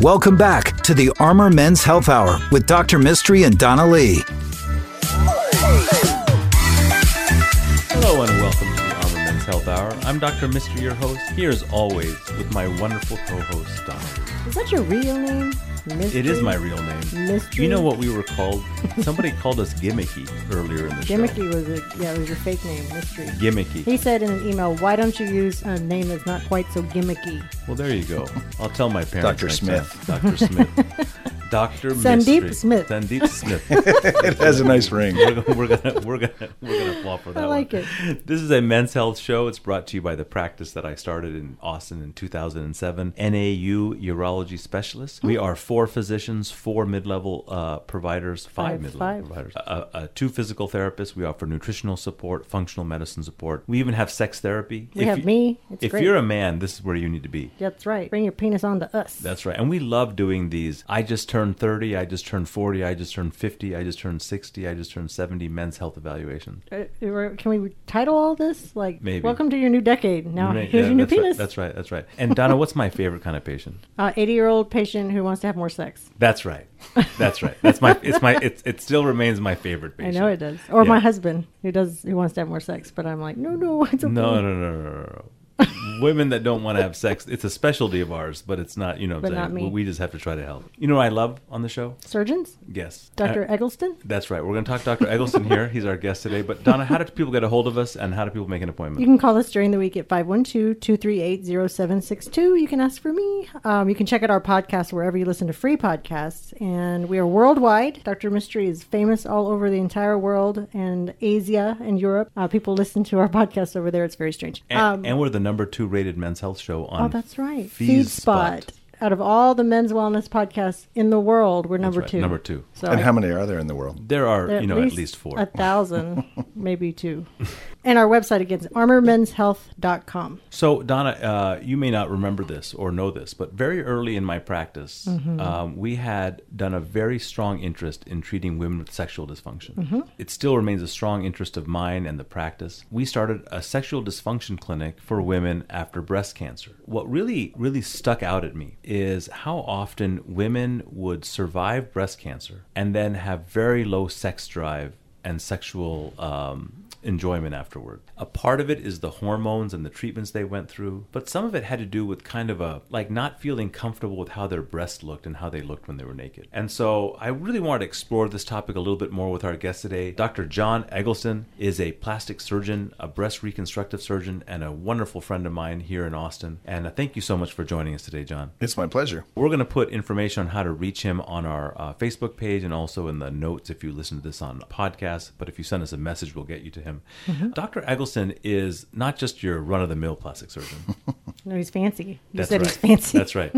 Welcome back to the Armor Men's Health Hour with Dr. Mistry and Donna Lee. Hello and welcome to the Armor Men's Health Hour. I'm Dr. Mistry, your host, here as always with my wonderful co-host Donna. Lee. Is that your real name? Mystery? It is my real name. Mystery? You know what we were called? Somebody called us gimmicky earlier in the show. Gimmicky was a yeah, it was your fake name, mystery. Gimmicky. He said in an email, "Why don't you use a name that's not quite so gimmicky?" Well, there you go. I'll tell my parents. Dr. next Smith. time. Dr. Smith. Dr. Sandeep Mistry. Smith. Sandeep Smith. It has a nice ring. we're, gonna, we're gonna we're gonna we're gonna fall for that. I like one. it. This is a men's health show. It's brought to you by the practice that I started in Austin in 2007. NAU Urology Specialist. We are four physicians, four mid-level uh, providers, five, Five, mid-level five. providers, uh, uh, two physical therapists. We offer nutritional support, functional medicine support. We even have sex therapy. We If have you- me. It's if great. you're a man, this is where you need to be. That's right. Bring your penis on to us. That's right. And we love doing these. I just turned 30. I just turned 40. I just turned 50. I just turned 60. I just turned 70 men's health evaluation. Uh, Can we title all this like Maybe. "Welcome to your new decade"? Now Right, here's yeah, your new that's right, penis. that's right. That's right. And Donna, what's my favorite kind of patient? Uh, Eighty-year-old patient who wants to have more sex. That's right. That's right. That's my. It's my. It, it still remains my favorite patient. I know it does. Or Yeah. my husband who does who wants to have more sex, but I'm like, no, no, it's okay. No, no, no, no, no, no. Women that don't want to have sex, it's a specialty of ours, but it's not. You know, what But I'm not saying? me. We just have to try to help. You know what I love on the show? Surgeons, Yes, Doctor Uh, Eggleston. That's right. We're going to talk to Dr. Eggleston here. He's our guest today. But Donna, how do people get a hold of us, and how do people make an appointment? You can call us during the week at 512-238-0762. You can ask for me. Um, you can check out our podcast wherever you listen to free podcasts. And we are worldwide. Dr. Mistry is famous all over the entire world and Asia and Europe. Uh, people listen to our podcast over there. It's very strange. and, Um, and we're the number two rated men's health show oh, on. oh, that's right. Feed FeedSpot. Out of all the men's wellness podcasts in the world, we're number right, two. number two. So And how many are there in the world? There are, There you know, at least four. A thousand, maybe two. And our website again is armormenshealth.com. So, Donna, uh, you may not remember this or know this, but very early in my practice, Mm-hmm. um, we had done a very strong interest in treating women with sexual dysfunction. Mm-hmm. It still remains a strong interest of mine and the practice. We started a sexual dysfunction clinic for women after breast cancer. What really, really stuck out at me is how often women would survive breast cancer and then have very low sex drive and sexual um, enjoyment afterward. A part of it is the hormones and the treatments they went through, but some of it had to do with kind of a like not feeling comfortable with how their breasts looked and how they looked when they were naked. And so I really wanted to explore this topic a little bit more with our guest today. Dr. John Eggleston is a plastic surgeon, a breast reconstructive surgeon, and a wonderful friend of mine here in Austin. And uh, thank you so much for joining us today, John. It's my pleasure. We're going to put information on how to reach him on our uh, Facebook page and also in the notes if you listen to this on a podcast. But if you send us a message, we'll get you to him. Mm-hmm. Dr. Eggleston is not just your run of the mill plastic surgeon. No, he's fancy. You That's said right. he's fancy. That's right.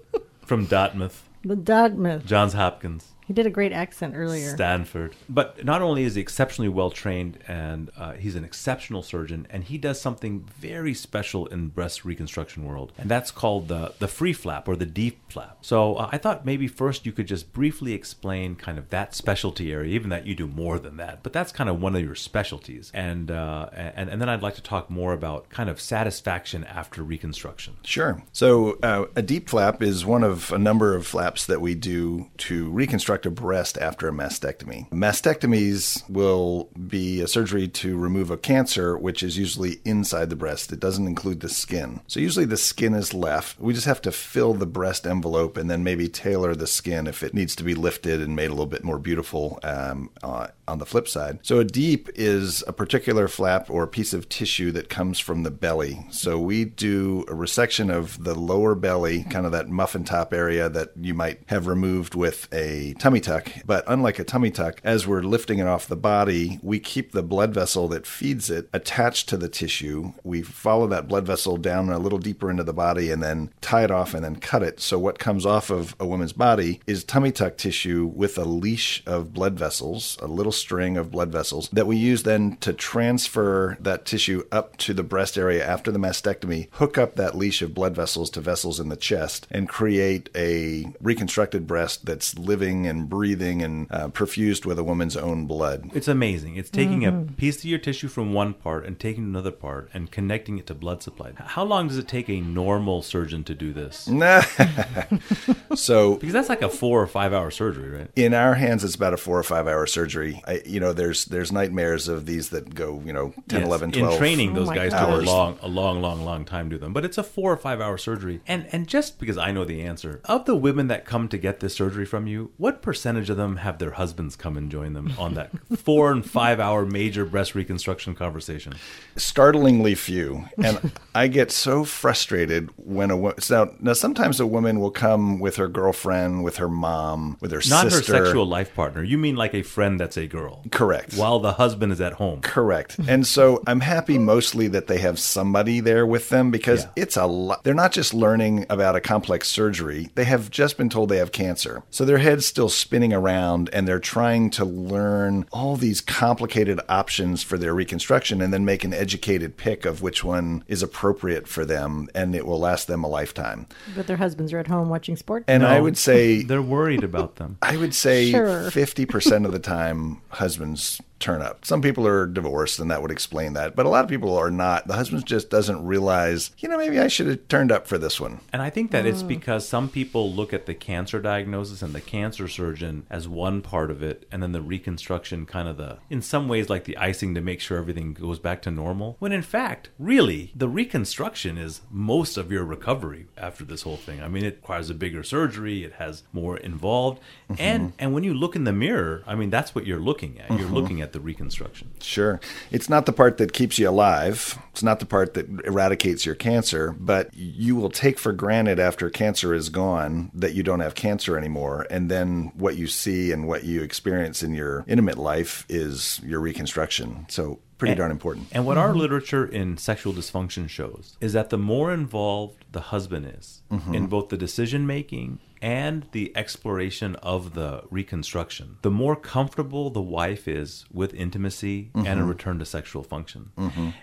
From Dartmouth, The Dartmouth. Johns Hopkins. He did a great accent earlier. Stanford. But not only is he exceptionally well trained and uh, he's an exceptional surgeon, and he does something very special in breast reconstruction world, and that's called the the free flap or the DIEP flap. So uh, I thought maybe first you could just briefly explain kind of that specialty area, even that you do more than that, but that's kind of one of your specialties, and uh, and and then I'd like to talk more about kind of satisfaction after reconstruction. Sure. So, uh, a DIEP flap is one of a number of flaps that we do to reconstruct a breast after a mastectomy. Mastectomies will be a surgery to remove a cancer, which is usually inside the breast. It doesn't include the skin. So, usually the skin is left. We just have to fill the breast envelope and then maybe tailor the skin if it needs to be lifted and made a little bit more beautiful um, uh, on the flip side. So, a DIEP is a particular flap or piece of tissue that comes from the belly. So, we do a resection of the lower belly, kind of that muffin top area that you might have removed with a tummy tuck. But unlike a tummy tuck, as we're lifting it off the body, we keep the blood vessel that feeds it attached to the tissue. We follow that blood vessel down a little deeper into the body and then tie it off and then cut it. So, what comes off of a woman's body is tummy tuck tissue with a leash of blood vessels, a little string of blood vessels that we use then to transfer that tissue up to the breast area after the mastectomy, hook up that leash of blood vessels to vessels in the chest, and create a reconstructed breast that's living and breathing and uh, perfused with a woman's own blood. It's amazing. It's taking a piece of your tissue from one part and taking another part and connecting it to blood supply. How long does it take a normal surgeon to do this? so Because that's like a four or five hour surgery, right? in our hands it's about a four or five hour surgery I, you know there's there's nightmares of these that go you know 10 Yes. 11 12 In training, those oh my guys God. took a long, a long, long, long time to do them. But it's a four or five hour surgery. And and just because I know the answer, of the women that come to get this surgery from you, what percentage of them have their husbands come and join them on that four and five hour major breast reconstruction conversation? startlingly few and i get so frustrated when a wo- now, now sometimes a woman will come with her girlfriend with her mom with her Not sister her sexual life partner. You mean like a friend that's a girl. correct While the husband is at home. Correct. And so I'm happy mostly that they have somebody there with them because Yeah. it's a lot. They're not just learning about a complex surgery, they have just been told they have cancer. So their head's still spinning around and they're trying to learn all these complicated options for their reconstruction and then make an educated pick of which one is appropriate for them and it will last them a lifetime. But their husbands are at home watching sports. And I would say they're worried about them. I would say Sure. 50% of the time, husbands turn up. Some people are divorced, and that would explain that. But a lot of people are not. The husband just doesn't realize, you know, maybe I should have turned up for this one. And I think that it's mm. because some people look at the cancer diagnosis and the cancer surgeon as one part of it, and then the reconstruction kind of the, in some ways, like the icing to make sure everything goes back to normal. When in fact, really, the reconstruction is most of your recovery after this whole thing. I mean, it requires a bigger surgery, it has more involved, and mm-hmm. and when you look in the mirror, I mean, that's what you're looking at. You're mm-hmm. looking at the reconstruction. Sure. It's not the part that keeps you alive. It's not the part that eradicates your cancer, but you will take for granted after cancer is gone that you don't have cancer anymore. And then what you see and what you experience in your intimate life is your reconstruction. So, pretty And- darn important. And what our mm-hmm. literature in sexual dysfunction shows is that the more involved the husband is mm-hmm. in both the decision making and the exploration of the reconstruction, the more comfortable the wife is with intimacy and a mm-hmm. return to sexual function.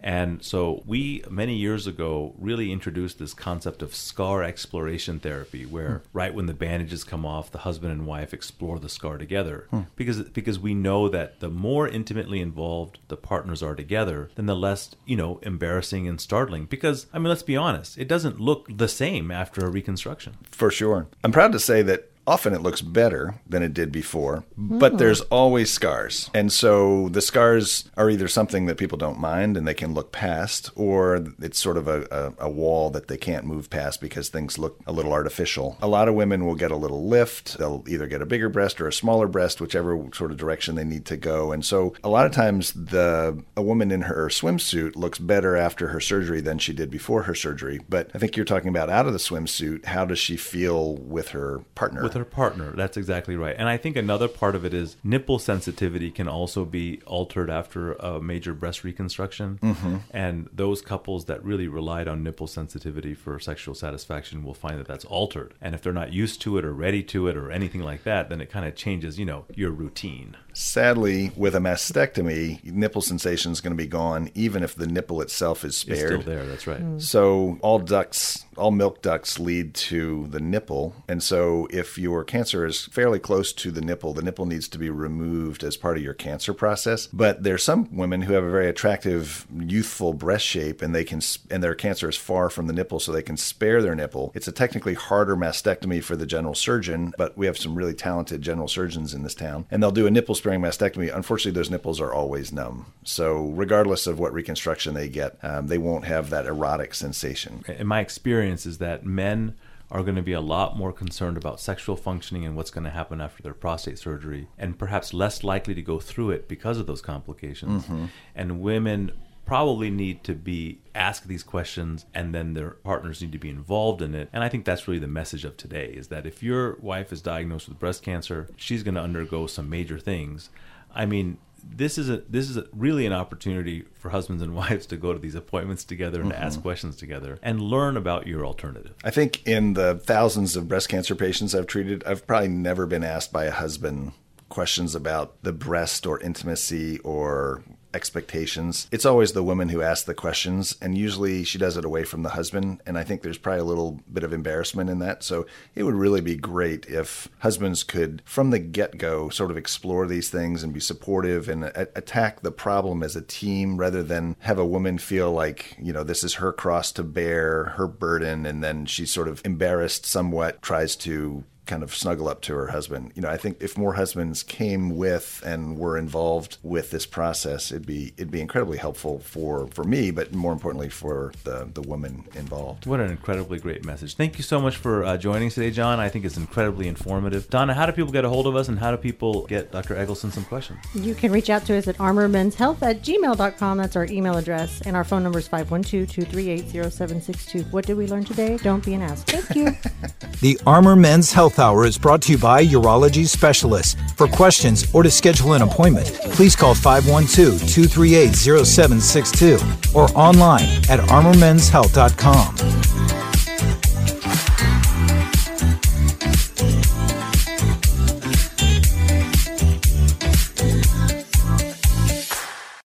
And so we, many years ago, really introduced this concept of scar exploration therapy, where mm. right when the bandages come off, the husband and wife explore the scar together. Hmm. Because, because we know that the more intimately involved the partners are together, then the less, you know, embarrassing and startling. Because, I mean, let's be honest, it doesn't look the same after a reconstruction. For sure. I'm proud to say that often it looks better than it did before, but hmm. there's always scars. And so the scars are either something that people don't mind and they can look past, or it's sort of a, a, a wall that they can't move past because things look a little artificial. A lot of women will get a little lift. They'll either get a bigger breast or a smaller breast, whichever sort of direction they need to go. And so a lot of times the a woman in her swimsuit looks better after her surgery than she did before her surgery. But I think you're talking about out of the swimsuit, how does she feel with her partner? With her partner, that's exactly right. And I think another part of it is nipple sensitivity can also be altered after a major breast reconstruction. Mm-hmm. And those couples that really relied on nipple sensitivity for sexual satisfaction will find that that's altered. And if they're not used to it or ready to it or anything like that, then it kind of changes, you know, your routine. Sadly, with a mastectomy, nipple sensation is going to be gone, even if the nipple itself is It's spared. still there. That's right. So all ducts, all milk ducts lead to the nipple. And so if your cancer is fairly close to the nipple, the nipple needs to be removed as part of your cancer process. But there's some women who have a very attractive youthful breast shape and they can and their cancer is far from the nipple so they can spare their nipple. It's a technically harder mastectomy for the general surgeon, but we have some really talented general surgeons in this town and they'll do a nipple sparing mastectomy. Unfortunately, those nipples are always numb. So regardless of what reconstruction they get, um, they won't have that erotic sensation. in my experience is that men are going to be a lot more concerned about sexual functioning and what's going to happen after their prostate surgery and perhaps less likely to go through it because of those complications. Mm-hmm. And women probably need to be asked these questions and then their partners need to be involved in it. And i think that's really the message of today is that if your wife is diagnosed with breast cancer she's going to undergo some major things. I mean this is a this is a, really an opportunity for husbands and wives to go to these appointments together and to ask mm-hmm. questions together and learn about your alternative. I think in the thousands of breast cancer patients I've treated, I've probably never been asked by a husband questions about the breast or intimacy or expectations. It's always the woman who asks the questions, and usually she does it away from the husband. And I think there's probably a little bit of embarrassment in that. So it would really be great if husbands could, from the get go, sort of explore these things and be supportive and a- attack the problem as a team rather than have a woman feel like, you know, this is her cross to bear, her burden, and then she's sort of embarrassed somewhat, tries to kind of snuggle up to her husband. You know, I think if more husbands came with and were involved with this process, it'd be it'd be incredibly helpful for for me, but more importantly for the the woman involved. What an incredibly great message! Thank you so much for uh, joining today, John. I think it's incredibly informative. Donna, how do people get a hold of us, and how do people get Dr. Eggleston some questions? You can reach out to us at armormenshealth at gmail.com. That's our email address, and our phone number is 512-238-0762. What did we learn today? Don't be an ass. Thank you. The Armor Men's Health Hour is brought to you by Urology Specialists. For questions or to schedule an appointment, please call 512 238 0762 or online at armormenshealth.com.